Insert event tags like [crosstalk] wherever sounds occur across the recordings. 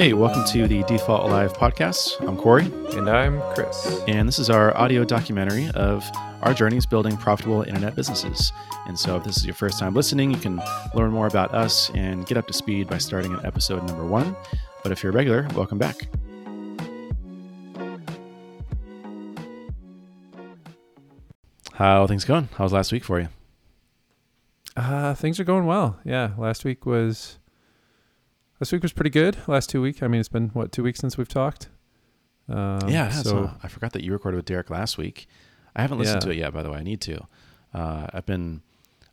Hey, welcome to the Default Alive podcast. I'm Corey, And I'm Chris. and this is our audio documentary of our journeys building profitable internet businesses. And so, if this is your first time listening, you can learn more about us and get up to speed by starting at episode number one. But if you're a regular, welcome back. How are things going? How was last week for you? Uh, things are going well. Yeah, last week was last week was pretty good. Last two weeks, I mean, it's been what two weeks since we've talked. Um, yeah, so. I forgot that you recorded with Derek last week. I haven't listened Yeah. to it yet, by the way. I need to. Uh, I've been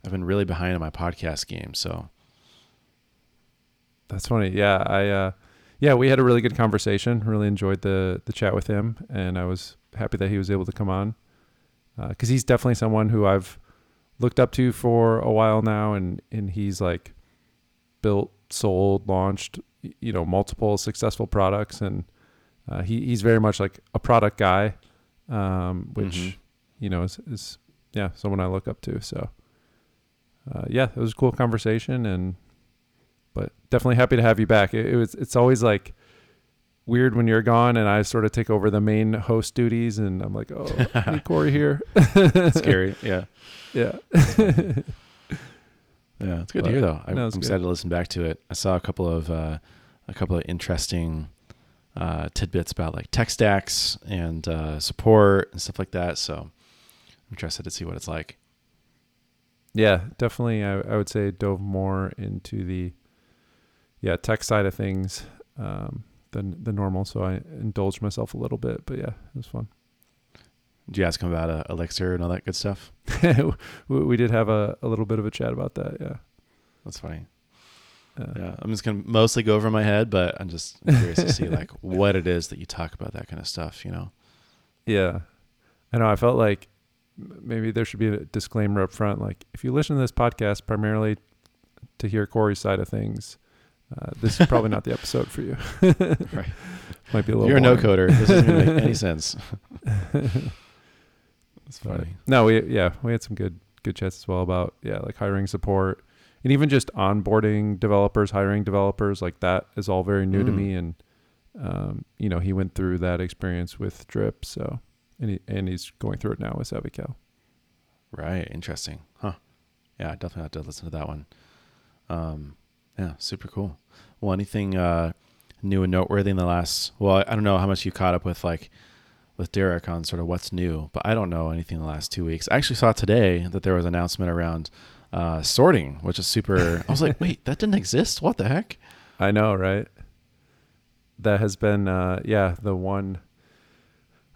I've been really behind on my podcast game, so that's funny. Yeah, I uh, yeah, we had a really good conversation. Really enjoyed the the chat with him, and I was happy that he was able to come on because he's definitely someone who I've looked up to for a while now, and and he's like built, sold, launched, you know, multiple successful products, and uh, he he's very much like a product guy, um, which Mhm. you know is is yeah someone I look up to. So uh, yeah, it was a cool conversation, and but definitely happy to have you back. It, it was it's always like weird when you're gone and I sort of take over the main host duties and I'm like, oh, [laughs] Corey here. scary. Yeah, [laughs] yeah. [laughs] yeah, it's good But, to hear though. I'm, no, I'm excited to listen back to it. I saw a couple of uh, a couple of interesting uh, tidbits about like tech stacks and uh, support and stuff like that. So I'm interested to see what it's like. yeah, definitely. I, I would say dove more into the yeah tech side of things um, than the normal. So I indulged myself a little bit, but yeah, it was fun. Did you ask him about uh, Elixir and all that good stuff? [laughs] we, did have a, a little bit of a chat about that. Yeah. That's funny. Uh, Yeah, I'm just gonna mostly go over my head, but I'm just curious to see [laughs] like what it is that you talk about that kind of stuff. You know? Yeah. I know. I felt like maybe there should be a disclaimer up front. Like, if you listen to this podcast primarily to hear Corey's side of things, uh, this is probably not the episode for you. [laughs] Right. Might be a little. You're a no coder. This doesn't make any sense. That's But, funny. no, we yeah we had some good good chats as well about yeah like hiring support and even just onboarding developers, hiring developers like that is all very new to Mm. me and um, you know he went through that experience with Drip so and he, and he's going through it now with SavvyCal. Right. Interesting. Huh. Yeah, I definitely have to listen to that one. Um, yeah, super cool. Well, anything uh, new and noteworthy in the last? Well, I don't know how much you caught up with, like with Derek on sort of what's new, but I don't know anything in the last two weeks. I actually saw today that there was an announcement around uh, sorting, which is super. I was like, [laughs] wait, that didn't exist. What the heck? I know, right? That has been, uh, yeah, the one,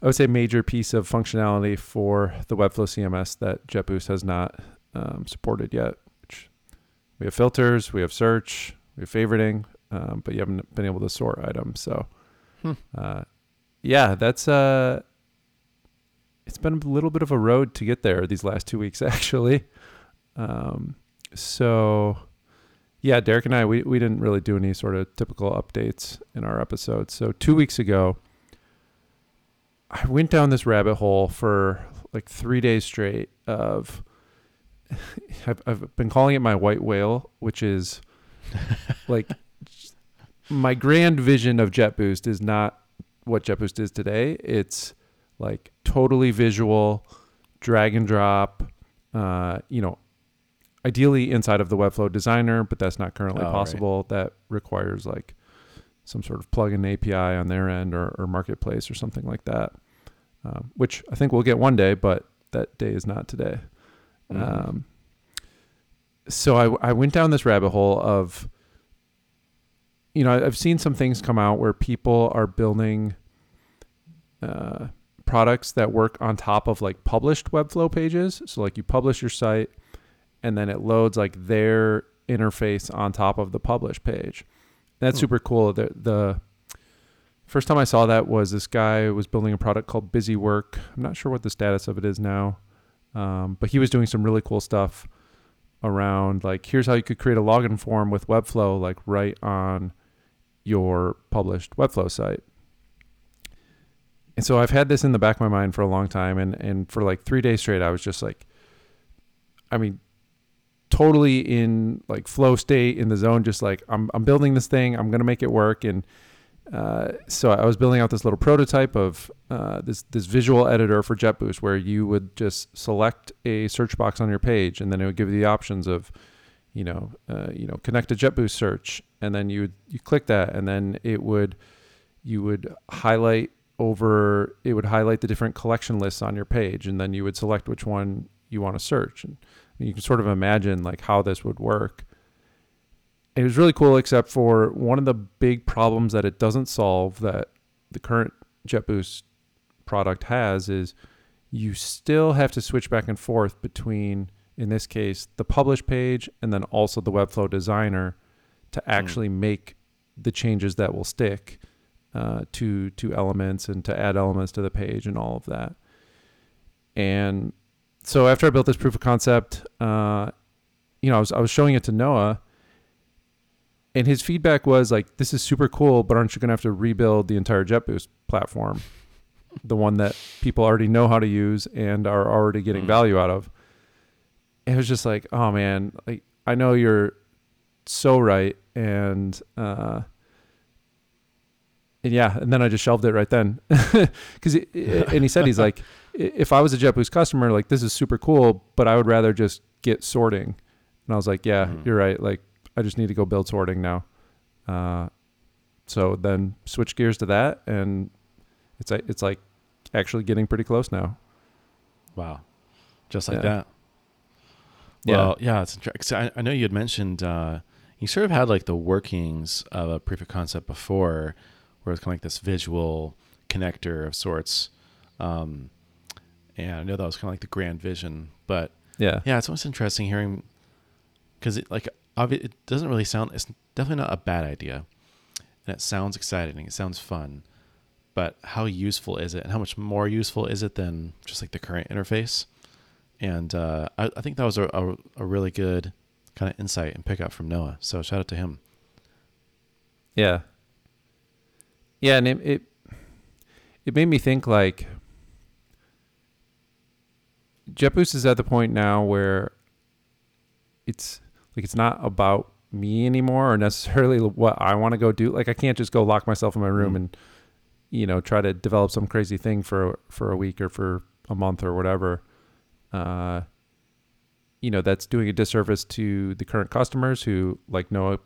I would say, major piece of functionality for the Webflow CMS that JetBoost has not um, supported yet. Which we have filters, we have search, we have favoriting, um, but you haven't been able to sort items. So, Hmm. uh, yeah, that's uh, it's been a little bit of a road to get there these last two weeks, [laughs] actually. Um, so yeah, Derek and I, we, we didn't really do any sort of typical updates in our episodes. So two weeks ago, I went down this rabbit hole for like three days straight of, [laughs] I've, I've been calling it my white whale, which is [laughs] like my grand vision of JetBoost is not what JetBoost is today. It's like totally visual, drag and drop, uh, you know, ideally inside of the Webflow designer, but that's not currently Oh, right. possible. That requires like some sort of plug-in API on their end or, or marketplace or something like that, um, which I think we'll get one day, but that day is not today. Mhm. Um, so I, I went down this rabbit hole of, you know, I've seen some things come out where people are building uh, products that work on top of like published Webflow pages. So like you publish your site and then it loads like their interface on top of the publish page. That's Hmm. super cool. The, the first time I saw that was this guy was building a product called Busy Work. I'm not sure what the status of it is now. Um, but he was doing some really cool stuff around like here's how you could create a login form with Webflow like right on your published Webflow site. And so I've had this in the back of my mind for a long time and and for like 3 days straight I was just like I mean totally in like flow state in the zone just like I'm I'm building this thing, I'm going to make it work and uh, so I was building out this little prototype of uh, this this visual editor for JetBoost, where you would just select a search box on your page, and then it would give you the options of, you know, uh, you know, connect to JetBoost search, and then you would you click that, and then it would you would highlight over it would highlight the different collection lists on your page, and then you would select which one you want to search, and you can sort of imagine like how this would work. It was really cool, except for one of the big problems that it doesn't solve that the current JetBoost product has is you still have to switch back and forth between, in this case, the publish page and then also the Webflow designer to actually mm. make the changes that will stick uh, to to elements and to add elements to the page and all of that. And so after I built this proof of concept, uh, you know, I was I was showing it to Noah and his feedback was like, "This is super cool, but aren't you going to have to rebuild the entire JetBoost platform, the one that people already know how to use and are already getting mm. value out of?" It was just like, "Oh man, like I know you're so right," and uh, and yeah, and then I just shelved it right then [laughs] because and he said he's like, if I was a JetBoost customer, like this is super cool, but I would rather just get sorting. And I was like, yeah, mm. you're right. Like I just need to go build sorting now. Uh, so then switch gears to that, and it's like it's like actually getting pretty close now. Wow, just like yeah. that. Well, yeah, yeah it's interesting. I, I know you had mentioned uh, you sort of had like the workings of a proof of concept before, where it's kind of like this visual connector of sorts. Um, and I know that was kind of like the grand vision, but yeah, yeah, it's almost interesting hearing because it like it doesn't really sound. It's definitely not a bad idea, and it sounds exciting. It sounds fun, but how useful is it, and how much more useful is it than just like the current interface? And uh, I, I, think that was a, a, a really good kind of insight and pickup from Noah. So shout out to him. Yeah. Yeah, and it, it it made me think like JetBoost is at the point now where it's like it's not about me anymore or [laughs] necessarily what I want to go do. Like I can't just go lock myself in my room mm. and you know try to develop some crazy thing for for a week or for a month or whatever. Uh, you know that's doing a disservice to the current customers who, like Noah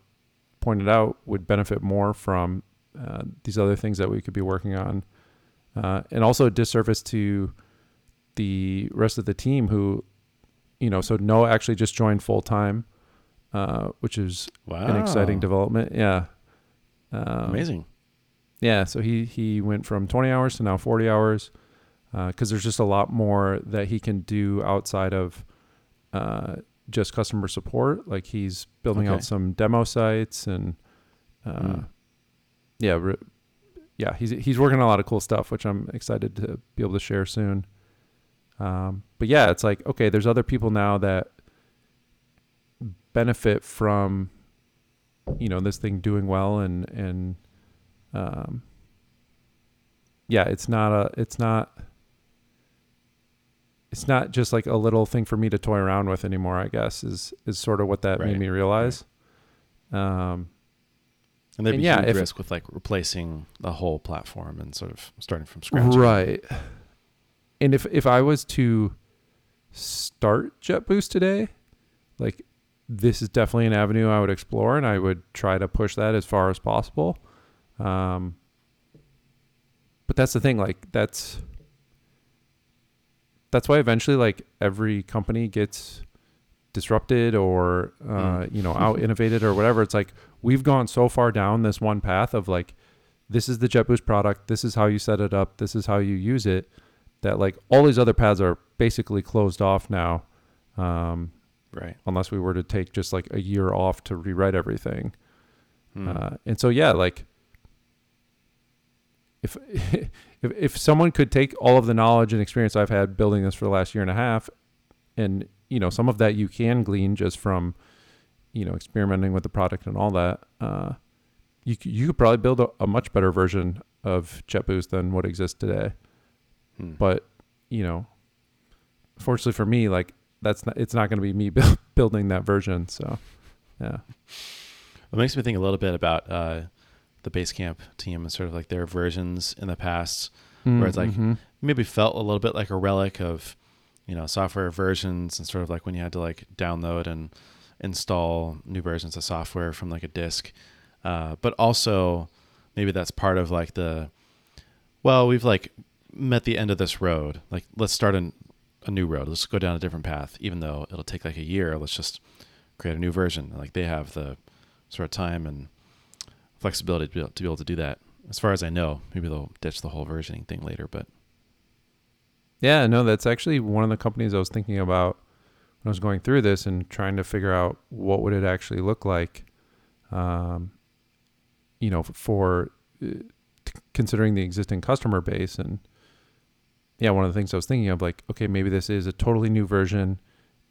pointed out, would benefit more from uh, these other things that we could be working on, uh, and also a disservice to the rest of the team who, you know, so Noah actually just joined full time uh, which is wow. an exciting development. Yeah. Um, Amazing. Yeah. So he, he went from 20 hours to now 40 hours because uh, there's just a lot more that he can do outside of uh, just customer support. Like he's building okay. out some demo sites and mm. Yeah, re- yeah, he's he's working on a lot of cool stuff, which I'm excited to be able to share soon. Um, but yeah, it's like okay, there's other people now that benefit from you know this thing doing well and and um yeah it's not a it's not it's not just like a little thing for me to toy around with anymore i guess is is sort of what that right. made me realize right. um and there'd and be yeah, huge risk with like replacing the whole platform and sort of starting from scratch right and if if i was to start jetboost today like this is definitely an avenue I would explore, and I would try to push that as far as possible. Um, but that's the thing, like that's that's why eventually, like every company gets disrupted or uh, mm. you know [laughs] out innovated or whatever. It's like we've gone so far down this one path of like this is the JetBoost product, this is how you set it up, this is how you use it. That like all these other paths are basically closed off now. Um, right? Unless we were to take just like a year off to rewrite everything. Hmm. Uh, and so yeah, like if, [laughs] if if someone could take all of the knowledge and experience I've had building this for the last year and a half, and you know some of that you can glean just from you know experimenting with the product and all that. Uh, you you could probably build a, a, much better version of JetBoost than what exists today. Hmm. But you know, fortunately for me, like that's not it's not going to be me [laughs] building that version. So, yeah. It makes me think a little bit about uh, the Basecamp team and sort of like their versions in the past, where it's like Mm-hmm. maybe felt a little bit like a relic of you know software versions and sort of like when you had to like download and install new versions of software from like a disk. Uh, but also maybe that's part of like the well we've like met the end of this road. Like let's start an, a new road. Let's go down a different path. Even though it'll take like a year let's just create a new version. Like they have the sort of time and flexibility to be able to, be able to do that. As far as i know maybe they'll ditch the whole versioning thing later but Yeah, no, that's actually one of the companies I was thinking about when I was going through this and trying to figure out what would it actually look like, um, you know, for uh, t- considering the existing customer base. And yeah, one of the things I was thinking of, like, okay, maybe this is a totally new version,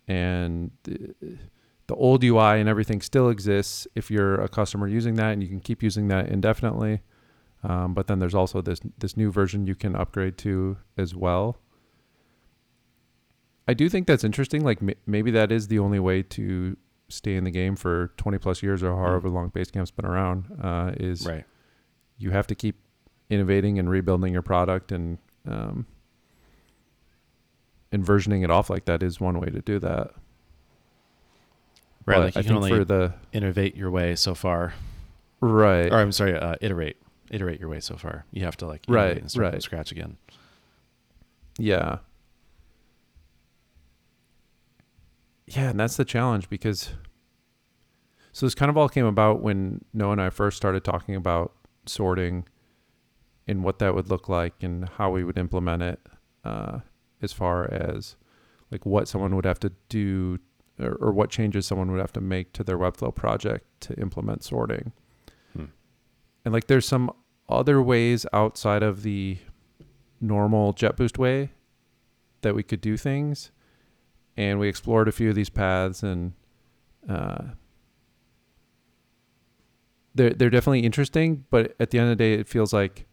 and the, the old UI and everything still exists if you're a customer using that, and you can keep using that indefinitely. Um, but then there's also this this new version you can upgrade to as well. I do think that's interesting. Like m- maybe that is the only way to stay in the game for 20 plus years or however long Basecamp's been around. Uh, is right you have to keep innovating and rebuilding your product and um, and versioning it off like that is one way to do that. right But like you I can only for the innovate your way so far right, or i'm sorry uh, iterate iterate your way so far you have to like Right, start from right. scratch again Yeah. Yeah, and that's the challenge because so this kind of all came about when Noah and I first started talking about sorting and what that would look like and how we would implement it uh, as far as like what someone would have to do or, or what changes someone would have to make to their Webflow project to implement sorting. Hmm. And like there's some other ways outside of the normal JetBoost way that we could do things. And we explored a few of these paths and uh, they're they're definitely interesting, but at the end of the day it feels like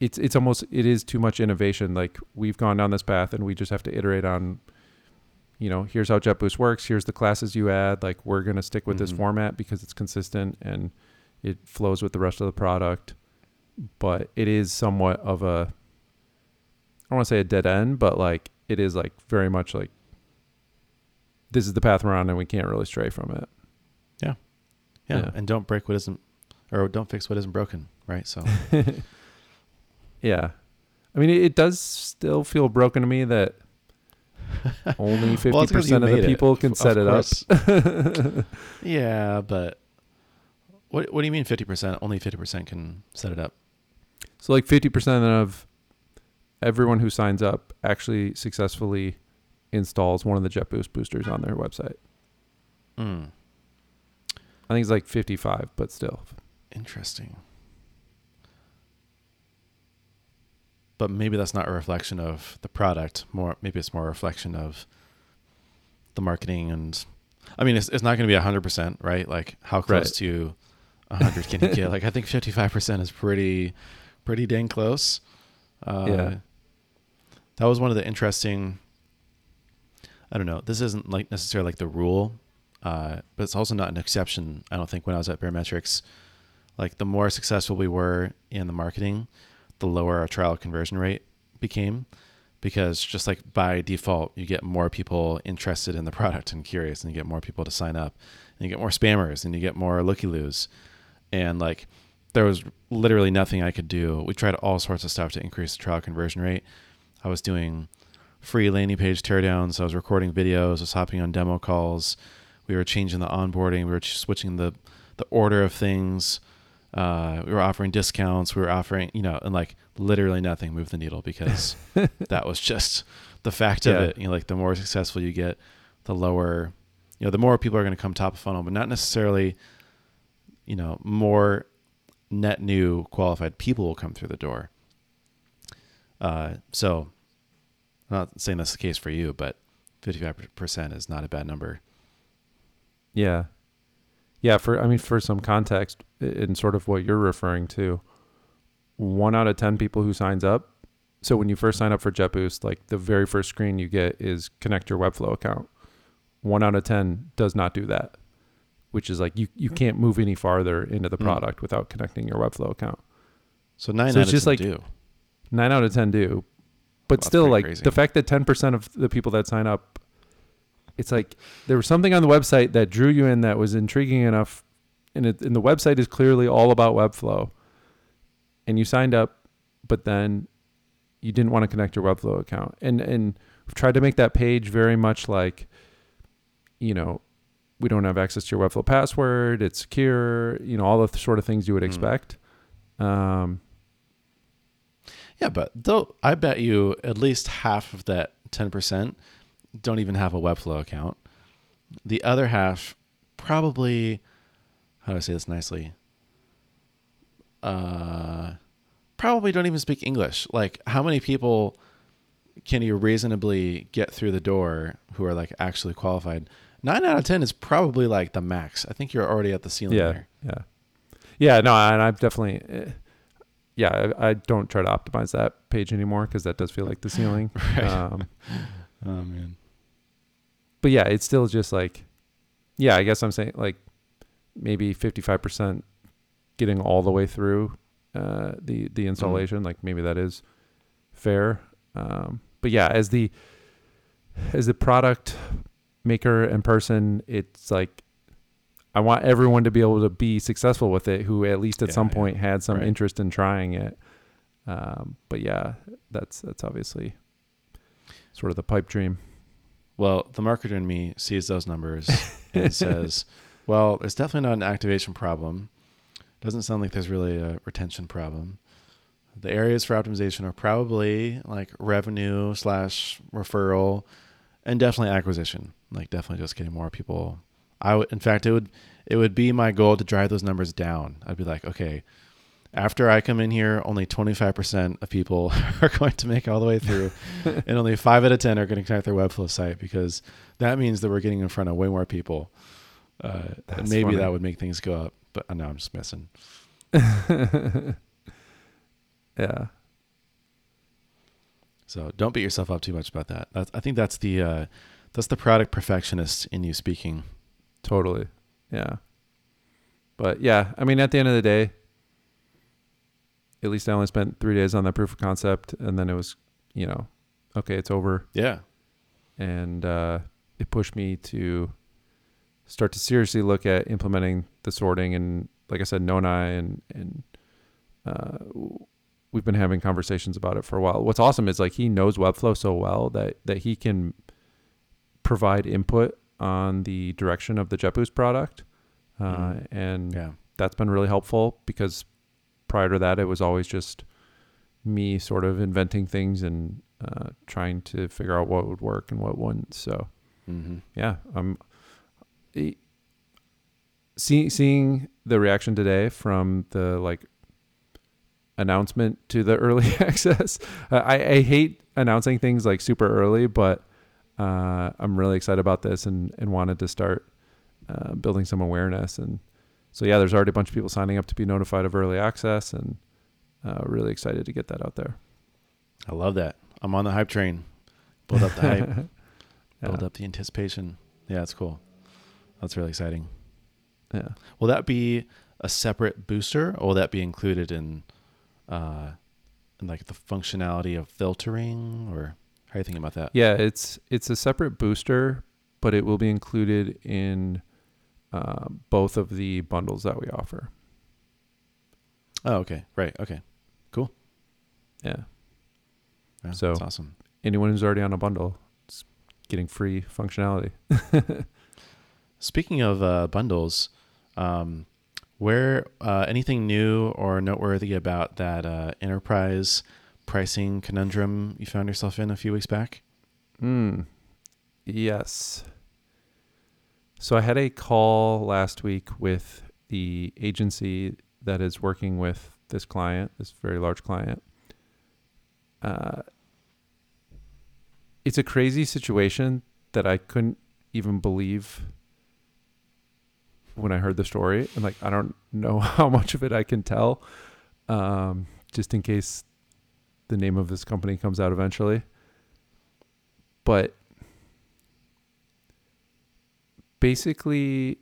it's it's almost it is too much innovation. Like we've gone down this path and we just have to iterate on you know, here's how JetBoost works, here's the classes you add, like we're gonna stick with this Mhm. format because it's consistent and it flows with the rest of the product. But it is somewhat of a don't want to say a dead end, but like it is like very much like this is the path we're on and we can't really stray from it. yeah, Yeah. and don't break what isn't or don't fix what isn't broken right so [laughs] Yeah. I mean, it, it does still feel broken to me that [laughs] only 50% Well, you of the made it, people can of set it up. [laughs] yeah but what what do you mean 50% only 50% can set it up so, like 50% of everyone who signs up actually successfully installs one of the JetBoost boosters on their website. mm. I think it's like 55, but still. Interesting. But maybe that's not a reflection of the product. More, maybe it's more a reflection of the marketing and. I mean, it's it's not going to be hundred percent, right? Like, how close Right. to hundred can you get? Like, I think fifty five percent is pretty, pretty dang close. Uh, Yeah. That was one of the interesting. I don't know. This isn't like necessarily like the rule, uh, but it's also not an exception. I don't think when I was at Baremetrics, like the more successful we were in the marketing, the lower our trial conversion rate became, because just like by default, you get more people interested in the [laughs] product and curious, and you get more people to sign up, and you get more spammers, and you get more looky loos, and like there was literally nothing I could do. We tried all sorts of stuff to increase the trial conversion rate. I was doing free landing page teardowns. I was recording videos. I was hopping on demo calls. We were changing the onboarding. We were switching the the order of things. Uh, we were offering discounts. We were offering, you know, and like literally nothing moved the needle because [laughs] that was just the fact of it. You know, like the more successful you get, the lower, you know, the more people are going to come top of funnel, but not necessarily, you know, more net new qualified people will come through the door. Uh, so I'm not saying that's the case for you, but 55% is not a bad number. Yeah. Yeah, for I mean for some context in sort of what you're referring to, one out of 10 people who signs up. So when you first sign up for JetBoost, like the very first screen you get is connect your Webflow account. One out of 10 does not do that. which is like you you can't move any farther into the Mm. product without connecting your Webflow account. So nine So out of just 10 like- do. Nine out of ten do, but That's still, like crazy. the fact that ten percent of the people that sign up, it's like there was something on the website that drew you in that was intriguing enough, and it and the website is clearly all about Webflow, and you signed up, but then you didn't want to connect your Webflow account, and and we've tried to make that page very much like, you know. We don't have access to your Webflow password. It's secure. You know all the sort of things you would Mm. expect. Um, Yeah, but though I bet you at least half of that 10% don't even have a Webflow account. The other half probably how do I say this nicely? Uh probably don't even speak English. Like how many people can you reasonably get through the door who are like actually qualified? 9 out of 10 is probably like the max. I think you're already at the ceiling yeah, there. yeah, yeah. No, and I've definitely, eh, yeah, I, I don't try to optimize that page anymore because that does feel like the ceiling. [laughs] Right. Um, [laughs] oh man. but yeah, it's still just like, yeah, I guess I'm saying like maybe 55% getting all the way through uh, the the installation. Like maybe that is fair. Um, but yeah, as the as the product maker and person, it's like I want everyone to be able to be successful with it who at least at Yeah, some yeah. point had some Right. interest in trying it. Um, but yeah, that's that's obviously sort of the pipe dream. Well, the marketer in me sees those numbers [laughs] and says, "Well, it's definitely not an activation problem. Doesn't sound like there's really a retention problem. The areas for optimization are probably like revenue slash referral, and definitely acquisition. Like definitely just getting more people. I would, in fact, it would it would be my goal to drive those numbers down. I'd be like, okay." After I come in here, only 25% of people [laughs] are going to make all the way through [laughs] and only five out of ten are going to connect their Webflow site because that means that we're getting in front of way more people. Uh, and maybe funny. that would make things go up, but uh, no, I'm just messing. [laughs] yeah. So don't beat yourself up too much about that. That's, I think that's the uh, that's the product perfectionist in you speaking. Totally. Yeah. But yeah, I mean, at the end of the day, at least I only spent three days on that proof of concept, and then it was, you know, okay, it's over, Yeah, and uh, it pushed me to start to seriously look at implementing the sorting, and like I said, Noah and I, and and uh, we've been having conversations about it for a while. What's awesome is like he knows Webflow so well that that he can provide input on the direction of the JetBoost product, uh, Mhm. and yeah, that's been really helpful because prior to that, it was always just me sort of inventing things and uh, trying to figure out what would work and what wouldn't. So hmm yeah, I'm seeing seeing the reaction today from the like announcement to the [laughs] early [laughs] access. Uh, I, I hate announcing things like super early, but uh, I'm really excited about this and and wanted to start uh, building some awareness. And so yeah, there's already a bunch of people signing up to be notified of early access, and uh, really excited to get that out there. I love that. I'm on the hype train. Build up the hype. [laughs] Build up the anticipation. Yeah, it's cool. That's really exciting. Yeah. Will that be a separate booster, or will that be included in, uh, in like the functionality of filtering, or how are you thinking about that? Yeah, it's it's a separate booster, but it will be included in uh, both of the bundles that we offer. Oh, okay, right, okay, Yeah, yeah, So- that's awesome. anyone who's already on a bundle is getting free functionality. [laughs] Speaking of uh, bundles, um, where uh, anything new or noteworthy about that uh, enterprise pricing conundrum you found yourself in a few weeks back? Mm. Yes. So I had a call last week with the agency that is working with this client, this very large client. Uh, it's a crazy situation that I couldn't even believe when I heard the story. And like, I don't know [laughs] how much of it I can tell, um, just in case the name of this company comes out eventually. But basically,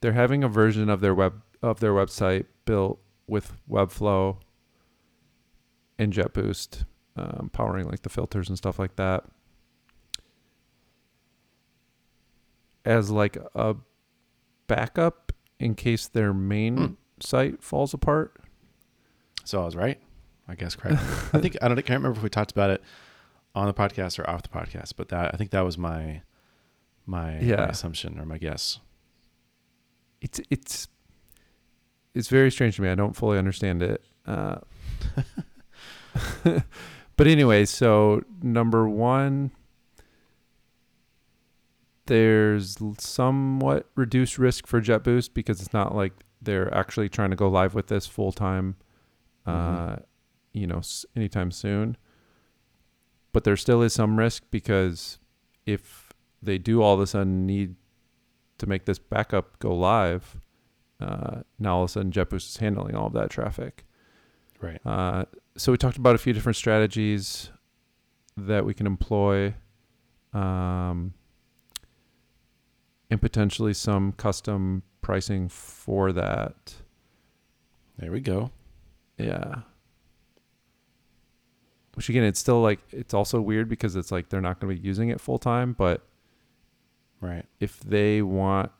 they're having a version of their web of their website built with Webflow and JetBoost, um, powering like the filters and stuff like that, as like a backup in case their main Hmm. site falls apart. So I was right. I guess correct. I think I don't. I can't remember if we talked about it on the podcast or off the podcast, but that I think that was my my, my assumption or my guess. It's it's it's very strange to me. I don't fully understand it. Uh, [laughs] but anyway, so number one, there's somewhat reduced risk for JetBoost because it's not like they're actually trying to go live with this full time, uh, Mhm. You know, anytime soon. But there still is some risk because if they do all of a sudden need to make this backup go live, uh, now all of a sudden JetBoost is handling all of that traffic. Right. Uh, so we talked about a few different strategies that we can employ, um, and potentially some custom pricing for that. There we go. Yeah. Which again, it's still like it's also weird because it's like they're not going to be using it full time, but Right. if they want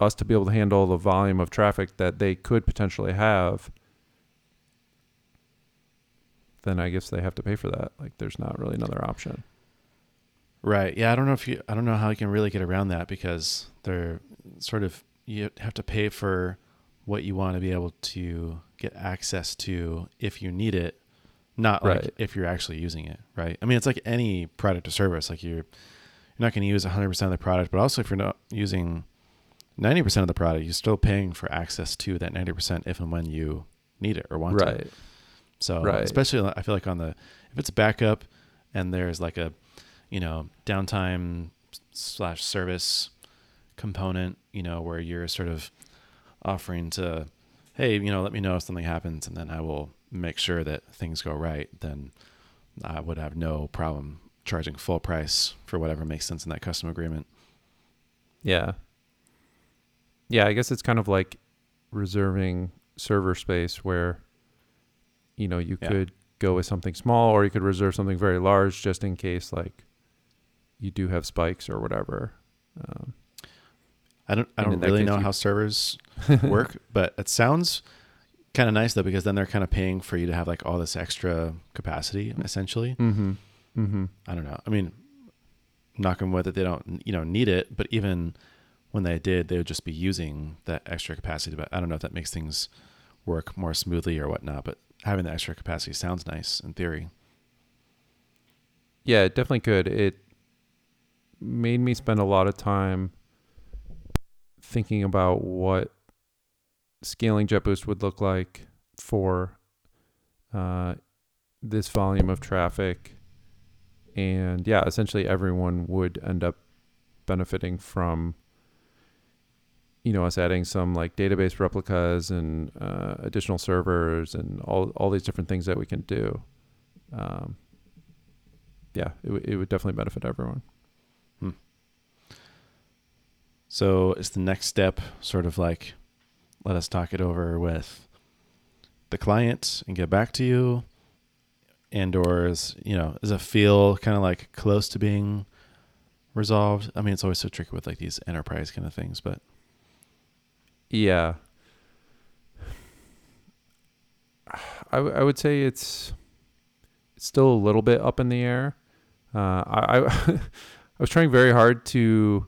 us to be able to handle the volume of traffic that they could potentially have, then I guess they have to pay for that. Like there's not really another option. Right. Yeah. I don't know if you. I don't know how you can really get around that because they're sort of you have to pay for what you want to be able to get access to if you need it, not like if you're actually using it. Right. I mean, it's like any product or service. Like you're you're not going to use 100 percent of the product, but also if you're not using 90 percent of the product, you're still paying for access to that 90 percent if and when you need it or want to. Right. So Right. especially I feel like on the if it's backup and there's like a you know downtime slash service component, you know, where you're sort of offering to, hey, you know, let me know if something happens and then I will make sure that things go right, then I would have no problem charging full price for whatever makes sense in that custom agreement. Yeah. Yeah, I guess it's kind of like reserving server space where you know, you Yeah. could go with something small or you could reserve something very large just in case like you do have spikes or whatever. Um, I don't I don't really know you- how [laughs] servers work, but it sounds kind of nice though because then they're kind of paying for you to have like all this extra capacity essentially. mhm. Mhm. I don't know. I mean, knock on wood that they don't you know need it, but even when they did, they would just be using that extra capacity. But I don't know if that makes things work more smoothly or whatnot. But having the extra capacity sounds nice in theory. Yeah, it definitely could. It made me spend a lot of time thinking about what scaling JetBoost would look like for uh, this volume of traffic. And yeah, essentially everyone would end up benefiting from you know us adding some like database replicas and uh, additional servers and all all these different things that we can do. Um, yeah, it, w- it would definitely benefit everyone. So is the next step sort of like let us talk it over with the client and get back to you, and or is you know does it feel kind of like close to being resolved? I mean, it's always so tricky with like these enterprise kind of things, but Yeah. [sighs] I, w- I would say it's it's still a little bit up in the air. Uh, I, I [laughs] I was trying very hard to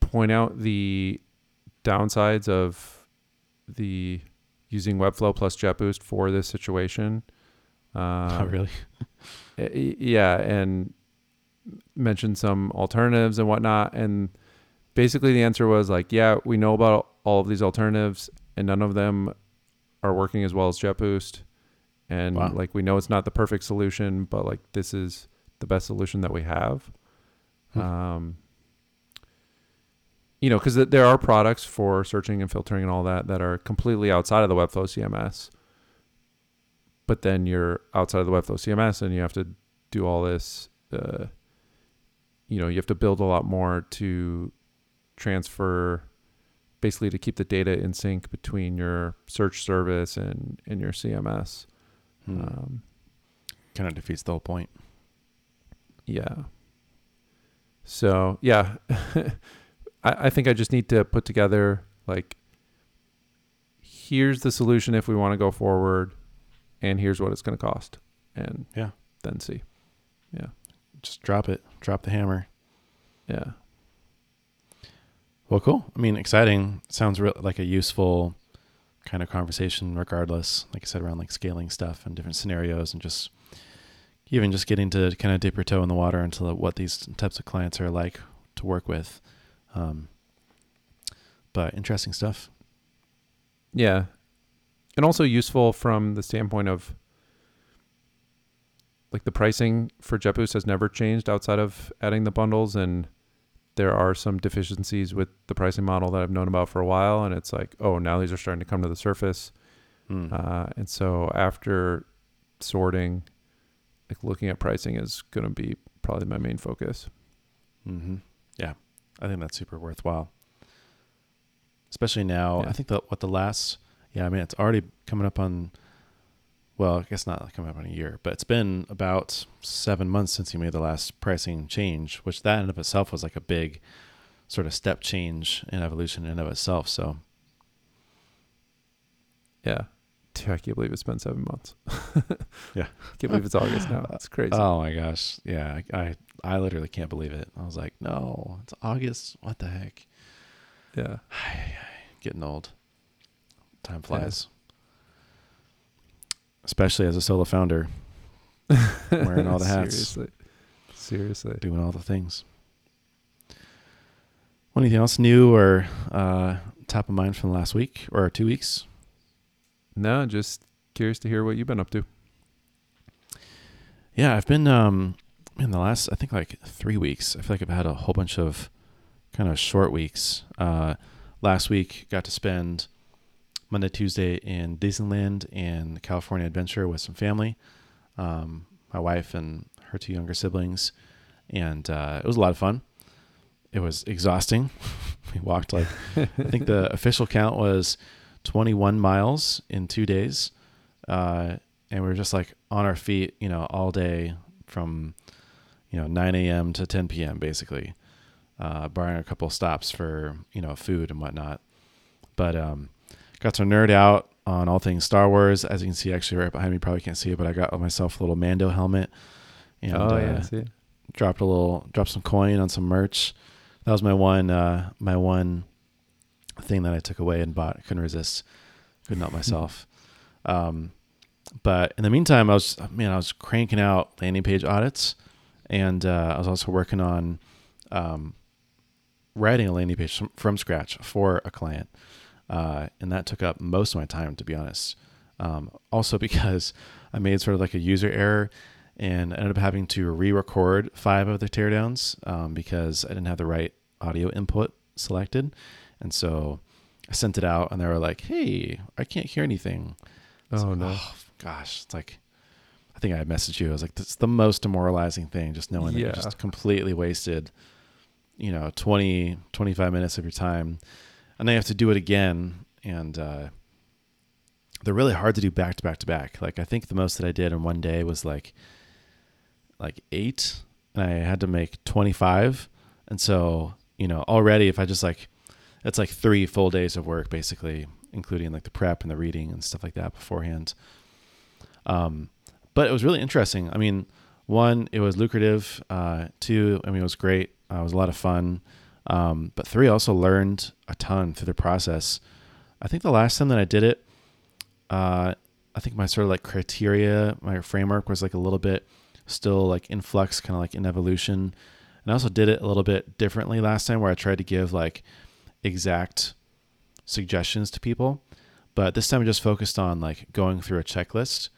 point out the downsides of the using Webflow plus JetBoost for this situation. Uh, oh really? [laughs] y- yeah, and mentioned some alternatives and whatnot. And basically, the answer was like, yeah, we know about all of these alternatives, and none of them are working as well as JetBoost. And Wow. like, we know it's not the perfect solution, but like, this is the best solution that we have. Hmm. Um, you know, because there are products for searching and filtering and all that that are completely outside of the Webflow CMS. But then you're outside of the Webflow CMS and you have to do all this. Uh, you know, you have to build a lot more to transfer basically to keep the data in sync between your search service and and your CMS. Hmm. Um, kind of defeats the whole point. yeah. So yeah, [laughs] I, I think I just need to put together like here's the solution if we want to go forward, and here's what it's going to cost, and Yeah. then see. Yeah just drop it. Drop the hammer. Yeah. Well, cool. I mean, exciting. Sounds re- like a useful kind of conversation, regardless. Like I said, around like scaling stuff and different scenarios, and just even just getting to kind of dip your toe in the water into what these types of clients are like to work with. Um, but interesting stuff. Yeah. And also useful from the standpoint of like the pricing for JetBoost has never changed outside of adding the bundles and there are some deficiencies with the pricing model that I've known about for a while and it's like, oh, now these are starting to come to the surface. Hmm. Uh, and so after sorting, like looking at pricing is going to be probably my main focus. hmm Yeah, I think that's super worthwhile. Especially now, Yeah. I think that what the last, yeah, I mean, it's already coming up on, well, I guess not coming up on a year, but it's been about seven months since you made the last pricing change, which that in of itself was like a big sort of step change in evolution in of itself. So, Yeah. Dude, I can't believe it's been seven months. [laughs] Yeah. I can't believe it's August now. It's crazy. oh my gosh, yeah, I, I, I literally can't believe it. I was like, no, it's August. What the heck? yeah. [sighs] Getting old. Time flies. Especially as a solo founder, Wearing all [laughs] the hats. Seriously. Seriously. doing all the things. Anything else new or uh, top of mind from the last week or two weeks? No, just curious to hear what you've been up to. Yeah, I've been um, in the last I think like three weeks. I feel like I've had a whole bunch of kind of short weeks. Uh, last week got to spend Monday, Tuesday in Disneyland and California Adventure with some family, um, my wife and her two younger siblings, and uh, it was a lot of fun. It was exhausting. [laughs] we walked like I think the [laughs] official count was 21 miles in two days. Uh, and we were just like on our feet, you know, all day from, you know, 9 a.m. to 10 p.m. basically, uh, barring a couple stops for, you know, food and whatnot. But um, got to nerd out on all things Star Wars. As you can see, actually right behind me, probably can't see it, but I got myself a little Mando helmet and oh, uh, yeah. See it? dropped a little, dropped some coin on some merch. That was my one, uh, my one thing that I took away and bought. Couldn't resist. Couldn't help myself. [laughs] um, but in the meantime, I was, man, I was cranking out landing page audits, and uh, I was also working on um, writing a landing page from, from scratch for a client, uh, and that took up most of my time, to be honest. Um, also [laughs] because I made sort of like a user error and ended up having to re-record five of the teardowns um, because I didn't have the right audio input selected, and so I sent it out, and they were like, "Hey, I can't hear anything." Oh, like, no. gosh, it's like I think I messaged you. I was like, "This is the most demoralizing thing, just knowing that you Yeah. just completely wasted, you know, 20, 25 minutes of your time, and then you have to do it again, and uh, they're really hard to do back to back to back. Like I think the most that I did in one day was like like eight, and I had to make twenty five, and so you know already if I just like it's like three full days of work basically, including like the prep and the reading and stuff like that beforehand. Um, but it was really interesting. I mean, one, it was lucrative. Uh, two, I mean, it was great. Uh, it was a lot of fun. Um, but three, I also learned a ton through the process. I think the last time that I did it, uh, I think my sort of like criteria, my framework was like a little bit still like in flux, kind of like in evolution. And I also did it a little bit differently last time where I tried to give like exact suggestions to people. But this time I just focused on like going through a checklist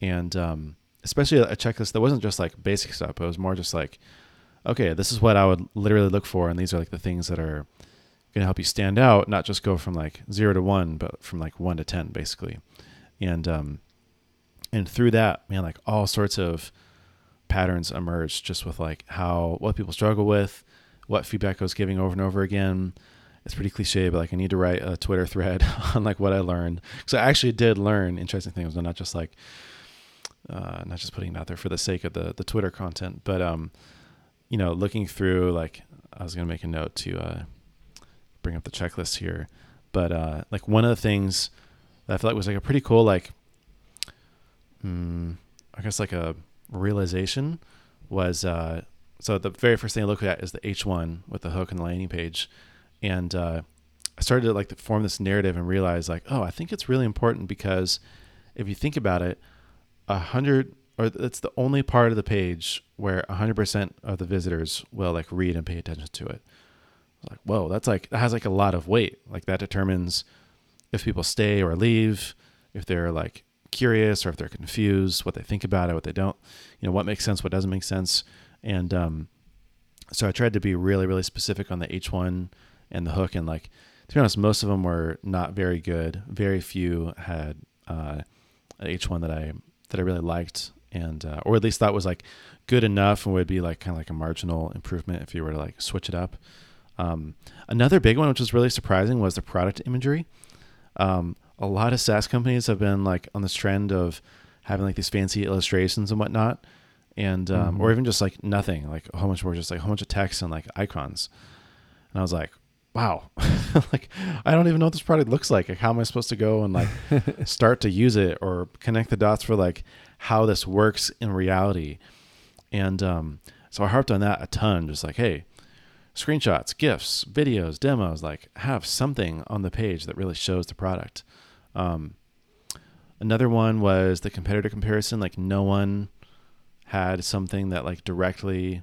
and um, especially a checklist that wasn't just like basic stuff, but it was more just like, okay, this is what I would literally look for. And these are like the things that are going to help you stand out, not just go from like zero to one, but from like one to 10 basically. And, um, and through that, man, like all sorts of patterns emerged just with like how, what people struggle with, what feedback I was giving over and over again. It's pretty cliche, but like I need to write a Twitter thread [laughs] on like what I learned. So I actually did learn interesting things, not just like uh, not just putting it out there for the sake of the the Twitter content, but um, you know, looking through like I was gonna make a note to uh, bring up the checklist here, but uh, like one of the things that I felt like was like a pretty cool like, hmm, I guess like a realization was uh, so the very first thing I looked at is the H1 with the hook and the landing page, and uh, I started to like form this narrative and realize like, oh, I think it's really important because if you think about it, a hundred or it's the only part of the page where a hundred percent of the visitors will like read and pay attention to it. Like, whoa, that's like that has like a lot of weight. Like that determines if people stay or leave, if they're like curious or if they're confused, what they think about it, what they don't, you know, what makes sense, what doesn't make sense. And um, so I tried to be really, really specific on the H1 and the hook. And like, to be honest, most of them were not very good. Very few had uh, an H1 that I that I really liked, and uh, or at least thought was like good enough and would be like kind of like a marginal improvement if you were to like switch it up. Um, another big one, which was really surprising, was the product imagery. Um, a lot of SaaS companies have been like on this trend of having like these fancy illustrations and whatnot and um, mm-hmm. or even just like nothing, like a whole bunch more, just like a whole bunch of text and like icons. And I was like, wow, [laughs] like I don't even know what this product looks like. Like, how am I supposed to go and like [laughs] start to use it or connect the dots for like how this works in reality? And um, so I harped on that a ton, just like, hey, screenshots, gifs, videos, demos, like have something on the page that really shows the product. Um, another one was the competitor comparison. Like, no one had something that like directly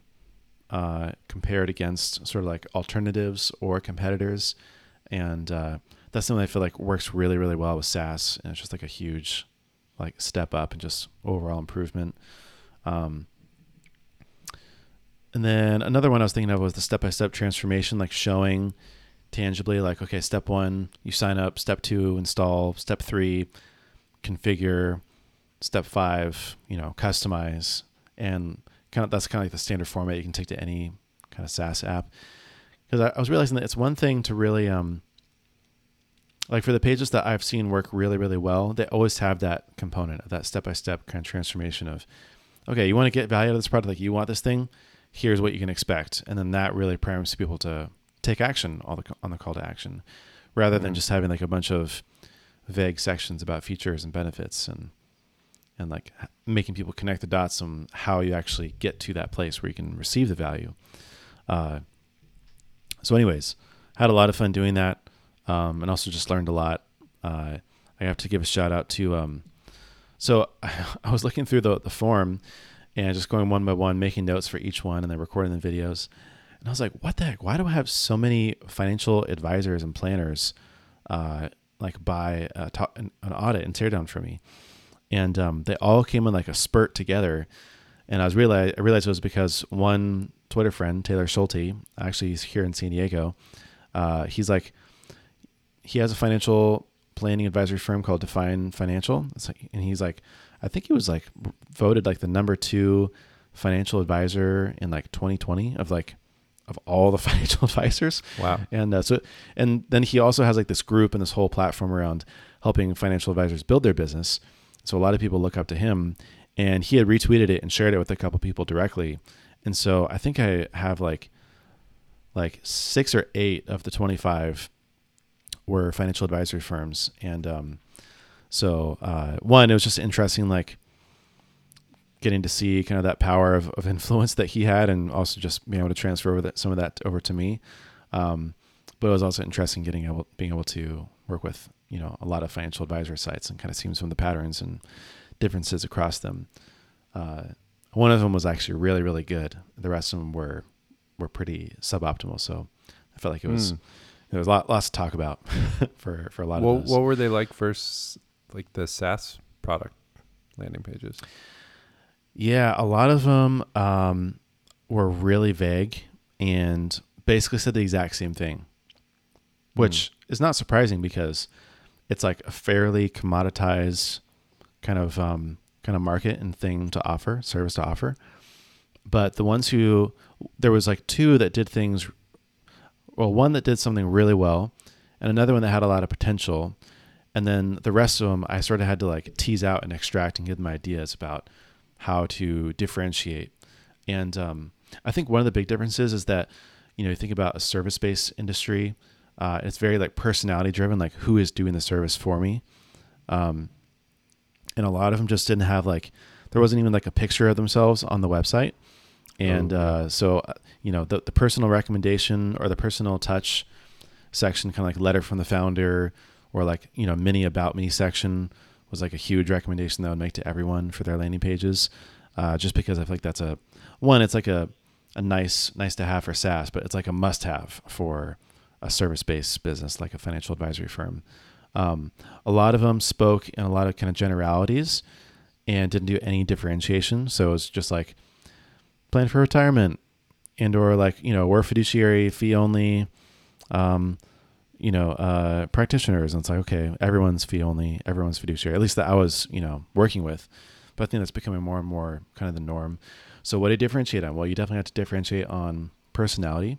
uh, compared against sort of like alternatives or competitors, and uh, that's something I feel like works really really well with SaaS, and it's just like a huge like step up and just overall improvement. Um, and then another one I was thinking of was the step by step transformation, like showing tangibly, like, okay, step one, you sign up, step two, install, step three, configure, step five, you know, customize, and kind of that's kind of like the standard format you can take to any kind of SaaS app. Because I, I, was realizing that it's one thing to really um like for the pages that I've seen work really really well, they always have that component of that step by step kind of transformation of okay, you want to get value out of this product, like you want this thing, here's what you can expect, and then that really primes people to take action on the on the call to action, rather mm-hmm. than just having like a bunch of vague sections about features and benefits and and like making people connect the dots on how you actually get to that place where you can receive the value. Uh, so, anyways, had a lot of fun doing that, um, and also just learned a lot. Uh, I have to give a shout out to. Um, so [laughs] I was looking through the the form and just going one by one, making notes for each one, and then recording the videos. And I was like, "What the heck? Why do I have so many financial advisors and planners, uh, like buy a an, an audit and teardown for me?" And um, they all came in like a spurt together. And I was realized I realized it was because one Twitter friend, Taylor Schulte, actually he's here in San Diego. Uh, he's like, he has a financial planning advisory firm called Define Financial, like, and he's like, I think he was like voted like the number two financial advisor in like 2020 of like of all the [laughs] financial advisors. Wow. And uh, so, and then he also has like this group and this whole platform around helping financial advisors build their business. So a lot of people look up to him, and he had retweeted it and shared it with a couple people directly. And so I think I have like like six or eight of the 25 were financial advisory firms. And um, so uh, one, it was just interesting, like getting to see kind of that power of, of [laughs] influence that he had, and also just being able to transfer over that, some of that over to me. Um, but it was also interesting getting able being able to work with you know a lot of financial advisor sites and kind of seeing some of the patterns and differences across them. Uh, one of them was actually really really good. The rest of them were were pretty suboptimal. So I felt like it was mm. there was a lot lots to talk about [laughs] for for a lot well, of those. What were they like first? Like the SaaS product landing pages? Yeah, a lot of them um, were really vague and basically said the exact same thing, which mm. is not surprising because it's like a fairly commoditized kind of um, kind of market and thing to offer, service to offer. But the ones who there was like two that did things well, one that did something really well, and another one that had a lot of potential, and then the rest of them I sort of had to like tease out and extract and give them ideas about how to differentiate. And um, I think one of the big differences is that you know you think about a service based industry, uh, it's very like personality driven, like who is doing the service for me. Um, and a lot of them just didn't have like there wasn't even like a picture of themselves on the website and oh. uh, so uh, you know the, the personal recommendation or the personal touch section kind of like letter from the founder or like you know mini about me section was like a huge recommendation that I would make to everyone for their landing pages uh, just because i feel like that's a one it's like a, a nice nice to have for saas but it's like a must have for a service based business like a financial advisory firm um, a lot of them spoke in a lot of kind of generalities and didn't do any differentiation. So it was just like plan for retirement and or like, you know, we're fiduciary fee only, um, you know, uh, practitioners. And it's like, okay, everyone's fee only, everyone's fiduciary, at least that I was, you know, working with. But I think that's becoming more and more kind of the norm. So what do you differentiate on? Well, you definitely have to differentiate on personality,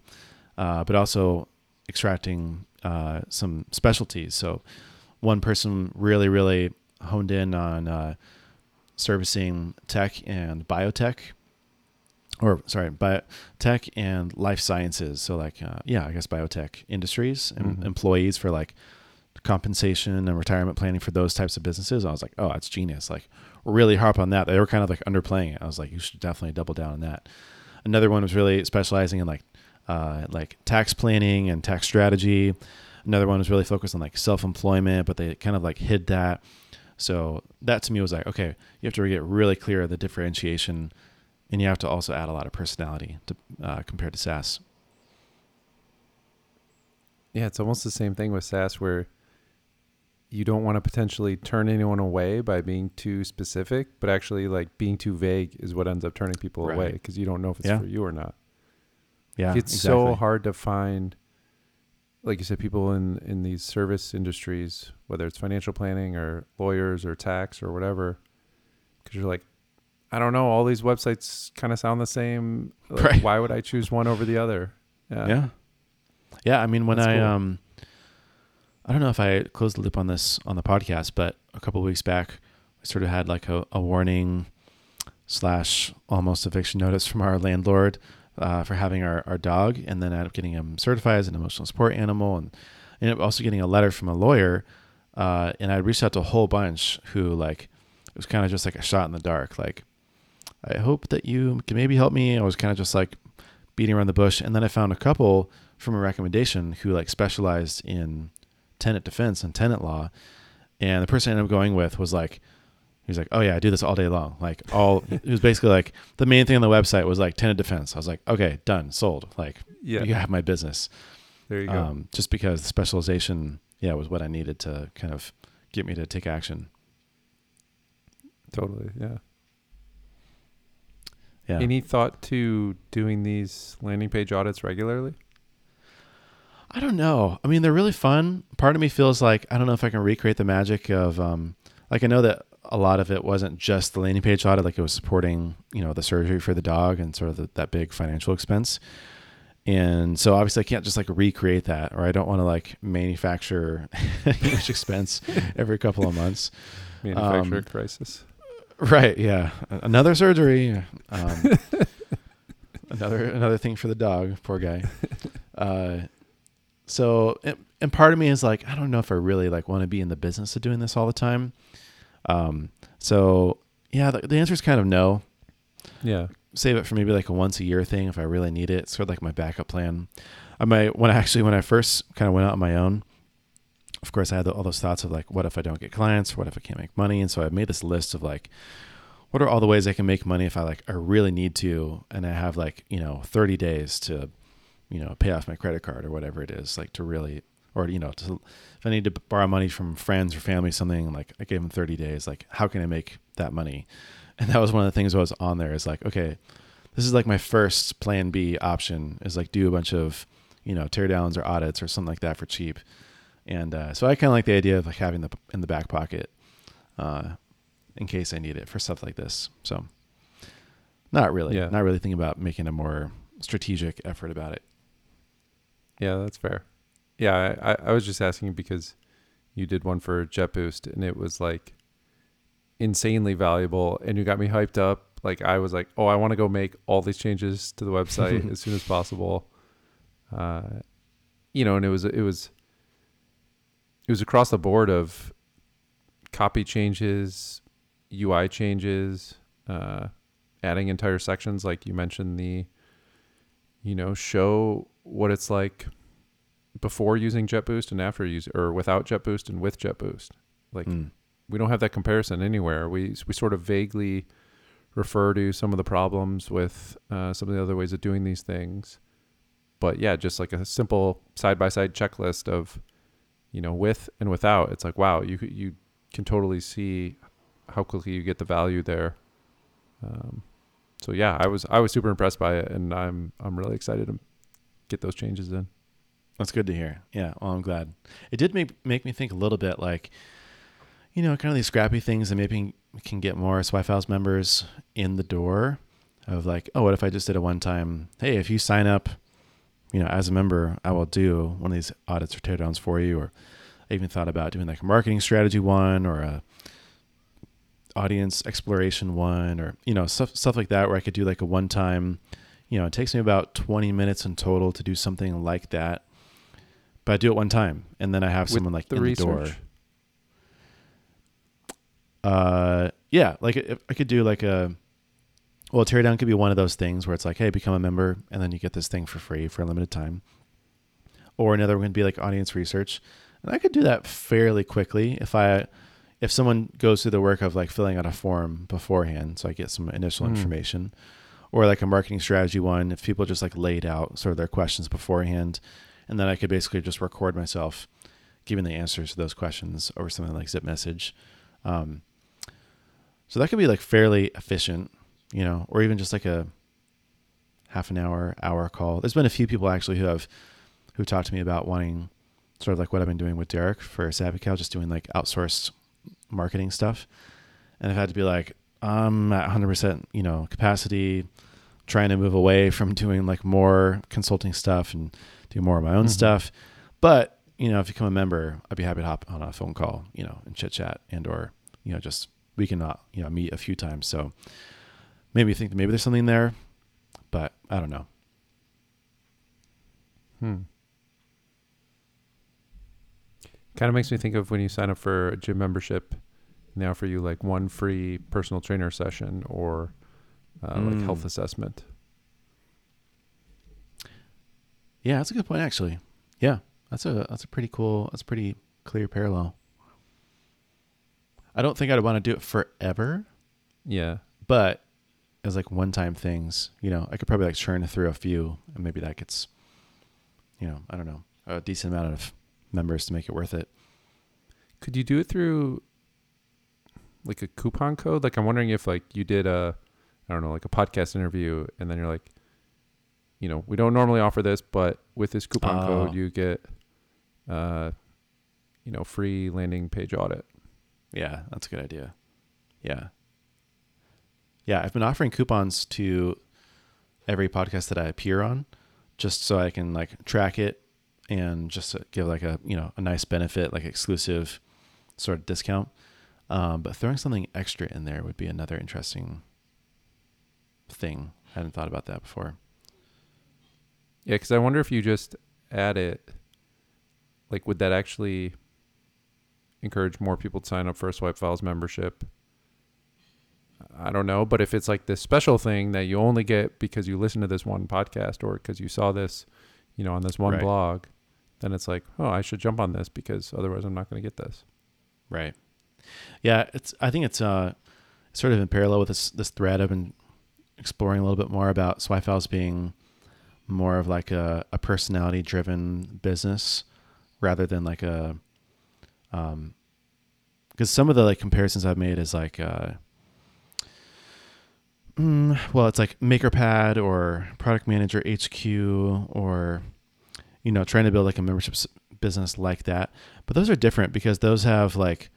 uh, but also extracting uh, some specialties. So one person really, really honed in on uh, servicing tech and biotech, or sorry, biotech and life sciences. So like, uh, yeah, I guess biotech industries and mm-hmm. employees for like compensation and retirement planning for those types of businesses. I was like, oh, that's genius. Like really harp on that. They were kind of like underplaying it. I was like, you should definitely double down on that. Another one was really specializing in like, uh, like tax planning and tax strategy. Another one was really focused on like self-employment, but they kind of like hid that so that to me was like, okay, you have to get really clear of the differentiation, and you have to also add a lot of personality to uh, compared to SaaS. Yeah, it's almost the same thing with SaaS where you don't want to potentially turn anyone away by being too specific, but actually like being too vague is what ends up turning people right. away because you don't know if it's yeah. for you or not. Yeah, it's exactly. so hard to find like you said, people in in these service industries, whether it's financial planning or lawyers or tax or whatever, because you're like, I don't know, all these websites kind of sound the same. Like, [laughs] right. Why would I choose one over the other? Yeah. Yeah. Yeah. I mean, when That's I cool. um, I don't know if I closed the loop on this on the podcast, but a couple weeks back, I sort of had like a, a warning slash almost eviction notice from our landlord uh, for having our, our dog, and then ended up getting him certified as an emotional support animal, and ended up also getting a letter from a lawyer. Uh, and I reached out to a whole bunch who like it was kind of just like a shot in the dark. Like, I hope that you can maybe help me. I was kind of just like beating around the bush, and then I found a couple from a recommendation who like specialized in tenant defense and tenant law. And the person I ended up going with was like, He's like, oh yeah, I do this all day long. Like all, [laughs] it was basically like the main thing on the website was like tenant defense. I was like, okay, done, sold. Like, yeah, you have my business. There you go. Um, just because the specialization, yeah, was what I needed to kind of get me to take action. Totally, yeah. Yeah. Any thought to doing these landing page audits regularly? I don't know. I mean, they're really fun. Part of me feels like I don't know if I can recreate the magic of um, like I know that a lot of it wasn't just the landing page audit, like it was supporting, you know, the surgery for the dog and sort of the, that big financial expense. And so obviously I can't just like recreate that, or I don't want to like manufacture [laughs] huge expense [laughs] every couple of months. Manufacturer um, crisis. Right. Yeah. Another surgery. Um, [laughs] another, another thing for the dog. Poor guy. Uh, so, and, and part of me is like, I don't know if I really like want to be in the business of doing this all the time. Um, so yeah, the, the answer is kind of no. Yeah. Save it for maybe like a once a year thing if I really need it. It's sort of like my backup plan. I might when I actually when I first kind of went out on my own. Of course, I had all those thoughts of like, what if I don't get clients? What if I can't make money? And so I made this list of like, what are all the ways I can make money if I like I really need to, and I have like you know 30 days to, you know, pay off my credit card or whatever it is, like to really or you know, to, if I need to borrow money from friends or family, something like I gave them 30 days, like how can I make that money? And that was one of the things I was on there is like, okay, this is like my first plan B option is like do a bunch of, you know, teardowns or audits or something like that for cheap. And uh, so I kind of like the idea of like having the in the back pocket uh, in case I need it for stuff like this. So not really, yeah. not really thinking about making a more strategic effort about it. Yeah, that's fair. Yeah, I, I was just asking because you did one for JetBoost and it was like insanely valuable and you got me hyped up. Like I was like, oh, I want to go make all these changes to the website [laughs] as soon as possible. Uh, you know, and it was it was it was across the board of copy changes, UI changes, uh, adding entire sections like you mentioned the you know show what it's like before using JetBoost and after use or without JetBoost and with JetBoost. Like Mm. we don't have that comparison anywhere. We we sort of vaguely refer to some of the problems with uh, some of the other ways of doing these things, but yeah, just like a simple side by side checklist of you know with and without. It's like wow, you you can totally see how quickly you get the value there. Um, so yeah, I was I was super impressed by it, and I'm I'm really excited to get those changes in. That's good to hear. Yeah, well, I'm glad. It did make make me think a little bit like, you know, kind of these scrappy things that maybe can get more Swipe Files members in the door. Of like, oh, what if I just did a one time? Hey, if you sign up, you know, as a member, I will do one of these audits or teardowns for you. Or I even thought about doing like a marketing strategy one or a audience exploration one, or you know, stuff stuff like that, where I could do like a one time. You know, it takes me about 20 minutes in total to do something like that but I do it one time, and then I have someone like The in research. the door. Uh, yeah, like if I could do like a, well, teardown could be one of those things where it's like, hey, become a member, and then you get this thing for free for a limited time. Or another one could be like audience research, and I could do that fairly quickly if I, if someone goes through the work of like filling out a form beforehand, so I get some initial Hmm. information, or like a marketing strategy one, if people just like laid out sort of their questions beforehand, and then I could basically just record myself giving the answers to those questions over something like Zip Message. Um, so that could be like fairly efficient, you know, or even just like a half an hour, hour call. There's been a few people actually who have who talked to me about wanting sort of like what I've been doing with Derrick for SavvyCal, just doing like outsourced marketing stuff. And I've had to be like, I'm at 100%, you know, capacity, trying to move away from doing like more consulting stuff and do more of my own Mhm. stuff. But, you know, if you become a member, I'd be happy to hop on a phone call, you know, and chit chat and or, you know, just we can not, you know, meet a few times. So maybe you think that maybe there's something there, but I don't know. Hmm. Kind of makes me think of when you sign up for a gym membership, and they offer you like one free personal trainer session or uh, like Mm. health assessment. Yeah, that's a good point actually. Yeah. That's a that's a pretty cool that's a pretty clear parallel. I don't think I'd want to do it forever, Yeah. but as like one time things, you know, I could probably like churn through a few and maybe that gets you know, I don't know, a decent amount of members to make it worth it. Could you do it through like a coupon code? Like I'm wondering if like you did a I don't know, like a podcast interview and then you're like you know, we don't normally offer this, but with this coupon Oh. code you get uh you know, free landing page audit. Yeah, that's a good idea. Yeah. Yeah, I've been offering coupons to every podcast that I appear on just so I can like track it and just give like a, you know, a nice benefit, like exclusive sort of discount. Um, but throwing something extra in there would be another interesting thing. I hadn't thought about that before. Yeah, because I wonder if you just add it, like, would that actually encourage more people to sign up for a Swipe Files membership? I don't know, but if it's like this special thing that you only get because you listen to this one podcast or because you saw this, you know, on this one Right. blog, then it's like, oh, I should jump on this because otherwise I'm not going to get this. Right. Yeah, it's. I think it's uh, sort of in parallel with this this thread. I've been exploring a little bit more about Swipe Files being more of like a, a personality driven business rather than like a um because some of the like comparisons I've made is like uh mm, well it's like MakerPad or Product Manager HQ or you know trying to build like a membership business like that. But those are different because those have like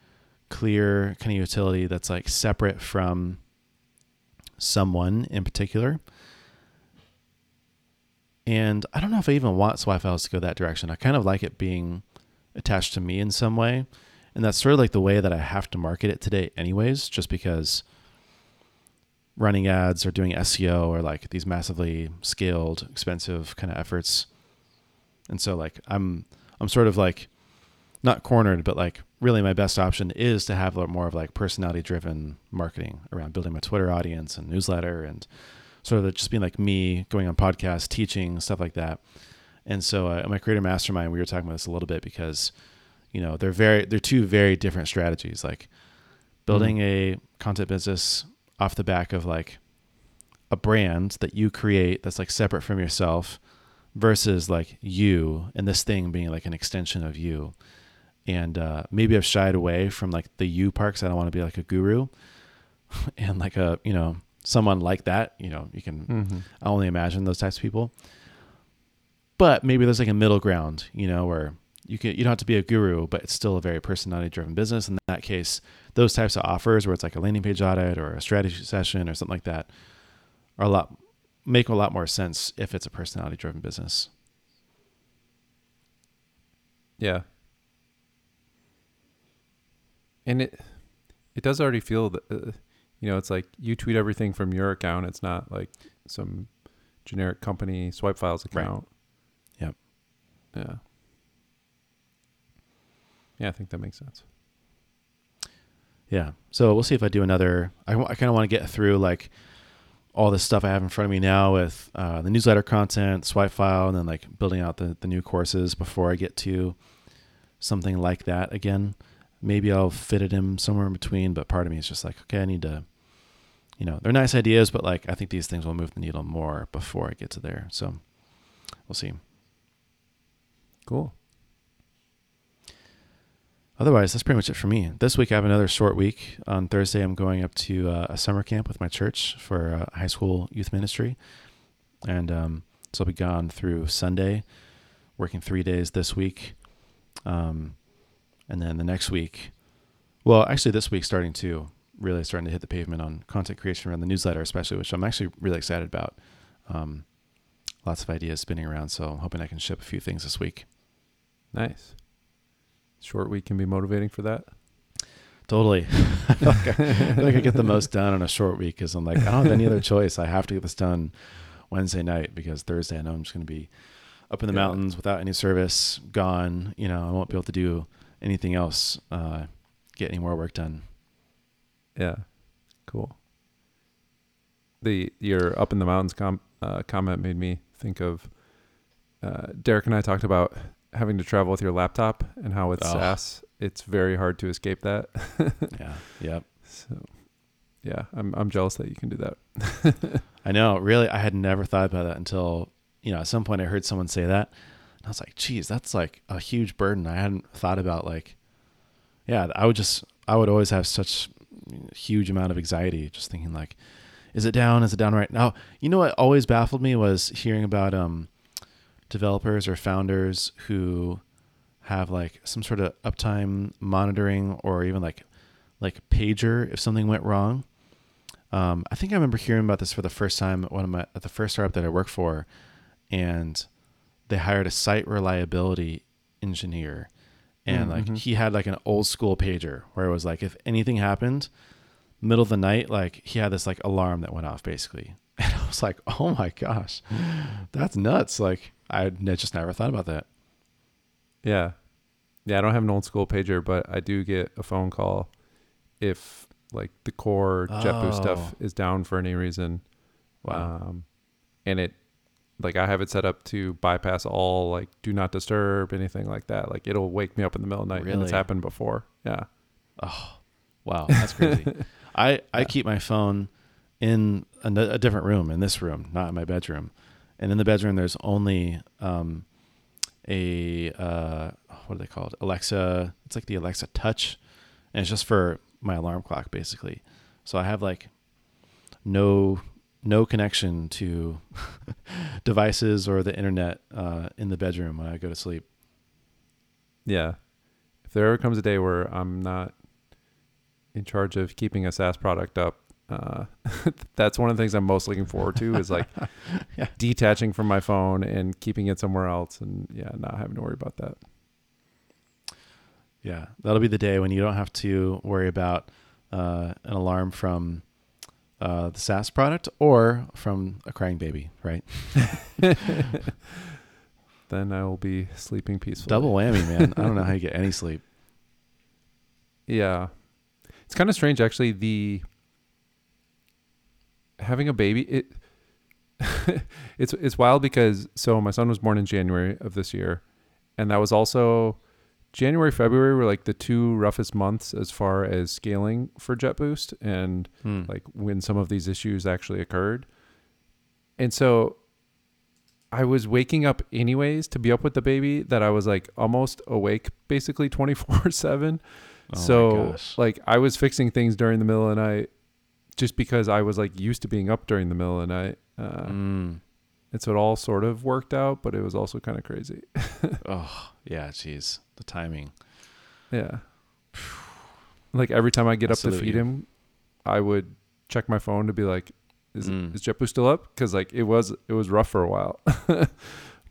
clear kind of utility that's like separate from someone in particular And I don't know if I even want Swipe Files to go that direction. I kind of like it being attached to me in some way. And that's sort of like the way that I have to market it today, anyways, just because running ads or doing SEO or like these massively scaled, expensive kind of efforts. And so like I'm I'm sort of like not cornered, but like really my best option is to have more of like personality driven marketing around building my Twitter audience and newsletter and sort of just being like me going on podcasts, teaching, stuff like that. And so uh, my creator mastermind, we were talking about this a little bit because, you know, they're very, they're two very different strategies. Like building mm-hmm. a content business off the back of like a brand that you create that's like separate from yourself versus like you and this thing being like an extension of you and uh, maybe I've shied away from like the you part because I don't want to be like a guru [laughs] and like a you know someone like that. You know, you can mm-hmm. I only imagine those types of people. But maybe there's like a middle ground, you know, where you can you don't have to be a guru, but it's still a very personality driven business. In that case, those types of offers where it's like a landing page audit or a strategy session or something like that are a lot make a lot more sense if it's a personality driven business. Yeah, and it it does already feel that uh, you know it's like you tweet everything from your account. It's not like some generic company swipe files account. Right. yep. Yeah. Yeah i think that makes sense. Yeah. So we'll see if i do another i, I kind of want to get through like all this stuff i have in front of me now with uh, the newsletter content swipe file and then like building out the, the new courses before i get to something like that again. Maybe I'll fit it in somewhere in between. But part of me is just like, okay, I need to, you know, they're nice ideas, but like I think these things will move the needle more before I get to there. So we'll see. Cool. Otherwise, that's pretty much it for me. This week I have another short week. On Thursday, I'm going up to uh, a summer camp with my church for uh, high school youth ministry, and um, so I'll be gone through Sunday, working three days this week. Um, and then the next week, well, actually this week starting to really starting to hit the pavement on content creation around the newsletter, especially, which I'm actually really excited about. Um, lots of ideas spinning around, so I'm hoping I can ship a few things this week. Nice. Short week can be motivating for that. Totally. [laughs] I, feel like I, I, like I get the most [laughs] done on a short week because I'm like, I don't have any other choice. I have to get this done Wednesday night because Thursday I know I'm just going to be up in the yeah. mountains without any service, gone. You know, I won't be able to do anything else, uh, get any more work done. Yeah, cool. The your up in the mountains com- uh, comment made me think of uh, Derrick and I talked about having to travel with your laptop and how with oh. SaaS it's very hard to escape that. [laughs] yeah. Yep. So, yeah, I'm I'm jealous that you can do that. [laughs] I know. Really, I had never thought about that until you know at some point I heard someone say that, And I was like, geez, that's like a huge burden. I hadn't thought about like, yeah, I would just, I would always have such huge amount of anxiety just thinking like, is it down? Is it down right now? You know what always baffled me was hearing about um, developers or founders who have like some sort of uptime monitoring or even like like pager if something went wrong. Um, I think I remember hearing about this for the first time at one of my at the first startup that I worked for, and they hired a site reliability engineer and like mm-hmm. he had like an old school pager where it was like if anything happened middle of the night like he had this like alarm that went off basically. [laughs] And i was like oh my gosh that's nuts. Like i just never thought about that. Yeah. Yeah i don't have an old school pager but i do get a phone call if like the core oh. jetboost stuff is down for any reason. Wow. Um, and it like I have it set up to bypass all like do not disturb anything like that. Like it'll wake me up in the middle of the night, really? and it's happened before. Yeah. Oh, wow, that's crazy. [laughs] I I yeah. keep my phone in a, a, different room, in this room, not in my bedroom. And in the bedroom, there's only um, a uh, what are they called? Alexa. It's like the Alexa Touch, and it's just for my alarm clock, basically. So I have like no no connection to [laughs] devices or the internet uh, in the bedroom when I go to sleep. Yeah. If there ever comes a day where I'm not in charge of keeping a SaaS product up, uh, [laughs] that's one of the things I'm most looking forward to is like [laughs] Yeah. detaching from my phone and keeping it somewhere else, and yeah, not having to worry about that. Yeah, that'll be the day when you don't have to worry about uh, an alarm from uh, the SaaS product or from a crying baby, right? [laughs] then I will be sleeping peacefully. Double whammy, man. I don't know how you get any sleep. Yeah. It's kind of strange actually the having a baby it [laughs] it's it's wild because so my son was born in January of this year and that was also January February were like the two roughest months as far as scaling for JetBoost and Hmm. like when some of these issues actually occurred. And so I was waking up anyways to be up with the baby that I was like almost awake basically [laughs] 24/7 Oh so like I was fixing things during the middle of the night just because I was like used to being up during the middle of the night. Uh, Mm. And so it all sort of worked out, but it was also kind of crazy. [laughs] Oh, yeah, jeez. The timing. Yeah. like every time I get I up to feed him, I would check my phone to be like, is, Mm. is JetBoost still up? Because like it was it was rough for a while. [laughs]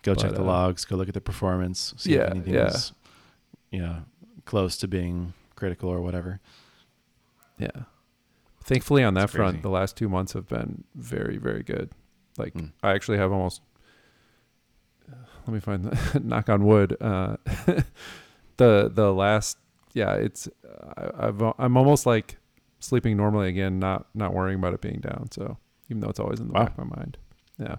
Go check the uh, logs. Go look at the performance. See Yeah, if anything yeah. is, you know, close to being critical or whatever. yeah. Thankfully on that That's front, the last two months have been very very good. Like Mm. I actually have almost. [sighs] Let me find the [laughs] knock on wood. Uh, [laughs] the the last yeah, it's I, I've I'm almost like sleeping normally again, not not worrying about it being down. So even though it's always in the Wow. back of my mind, yeah,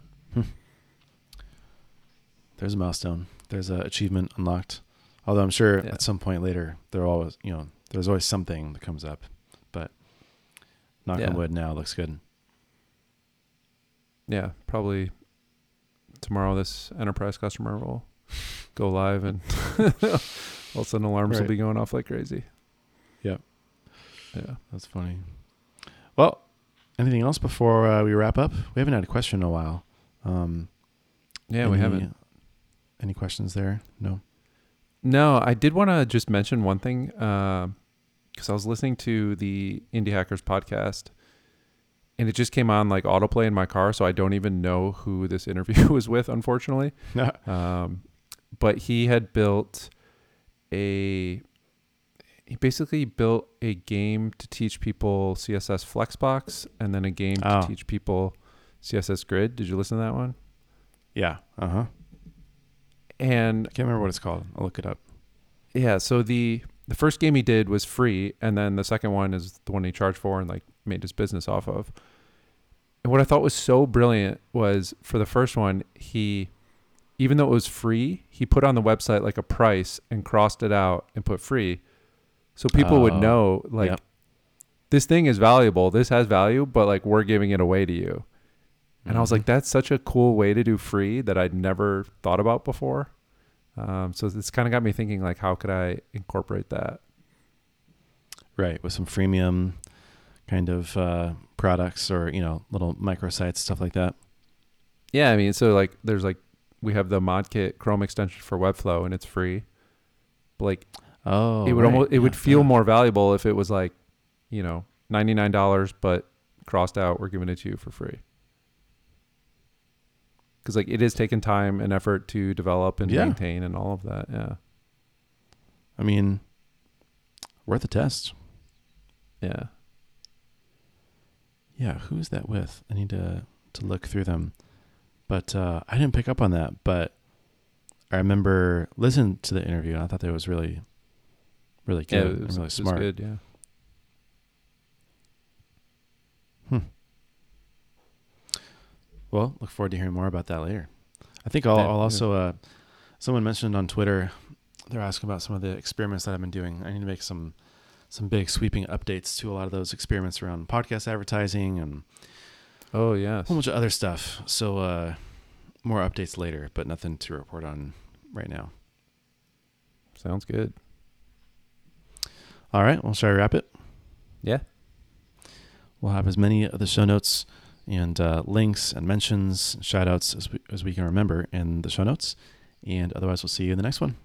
There's a milestone. There's a achievement unlocked. Although I'm sure Yeah. at some point later there always, you know, there's always something that comes up. But knock Yeah. on wood now looks good. Yeah, probably tomorrow this enterprise customer will [laughs] go live and [laughs] all of a sudden alarms will be going off like crazy. Yep. Yeah. That's funny. Well, anything else before uh, we wrap up? We haven't had a question in a while. Um, Yeah, we haven't. Any questions there? No. No, I did want to just mention one thing because I was listening to the Indie Hackers podcast, and it just came on like autoplay in my car, so I don't even know who this interview [laughs] was with, unfortunately. Um, but he had built a he basically built a game to teach people CSS Flexbox, and then a game Oh. to teach people CSS Grid. Did you listen to that one? yeah. Uh huh. And I can't remember what it's called. I'll look it up. Yeah, so the the first game he did was free, and then the second one is the one he charged for and like made his business off of. And what I thought was so brilliant was for the first one, he even though it was free, he put on the website like a price and crossed it out and put free. So people would Oh, know like yep. this thing is valuable, this has value, but like we're giving it away to you. And I was Mhm. like, that's such a cool way to do free that I'd never thought about before. Um, so it's kind of got me thinking, like, how could I incorporate that? right with some freemium kind of uh, products or you know little microsites stuff like that. Yeah, I mean, so like, there's like, we have the ModKit Chrome extension for Webflow, and it's free. But like, Oh, it would right. almost, it Yeah, would feel yeah. more valuable if it was like, you know, ninety nine dollars, but crossed out, we're giving it to you for free. Because like, it is taking time and effort to develop and Yeah. maintain and all of that. Yeah, I mean, worth a test. yeah. Yeah, who's that with? I need to to look through them. But uh, I didn't pick up on that. But I remember listening to the interview, and I thought that was really, really Yeah, good and was, really it was smart. good. Yeah. Well, look forward to hearing more about that later. I think I'll, Yeah, I'll also. Uh, someone mentioned on Twitter, they're asking about some of the experiments that I've been doing. I need to make some some big sweeping updates to a lot of those experiments around podcast advertising and Oh yeah, a whole bunch of other stuff. So uh, more updates later, but nothing to report on right now. Sounds good. All right, well, shall I wrap it? Yeah. We'll have as many of the show notes and uh, links and mentions, shout outs as we, as we can remember in the show notes. And otherwise, we'll see you in the next one.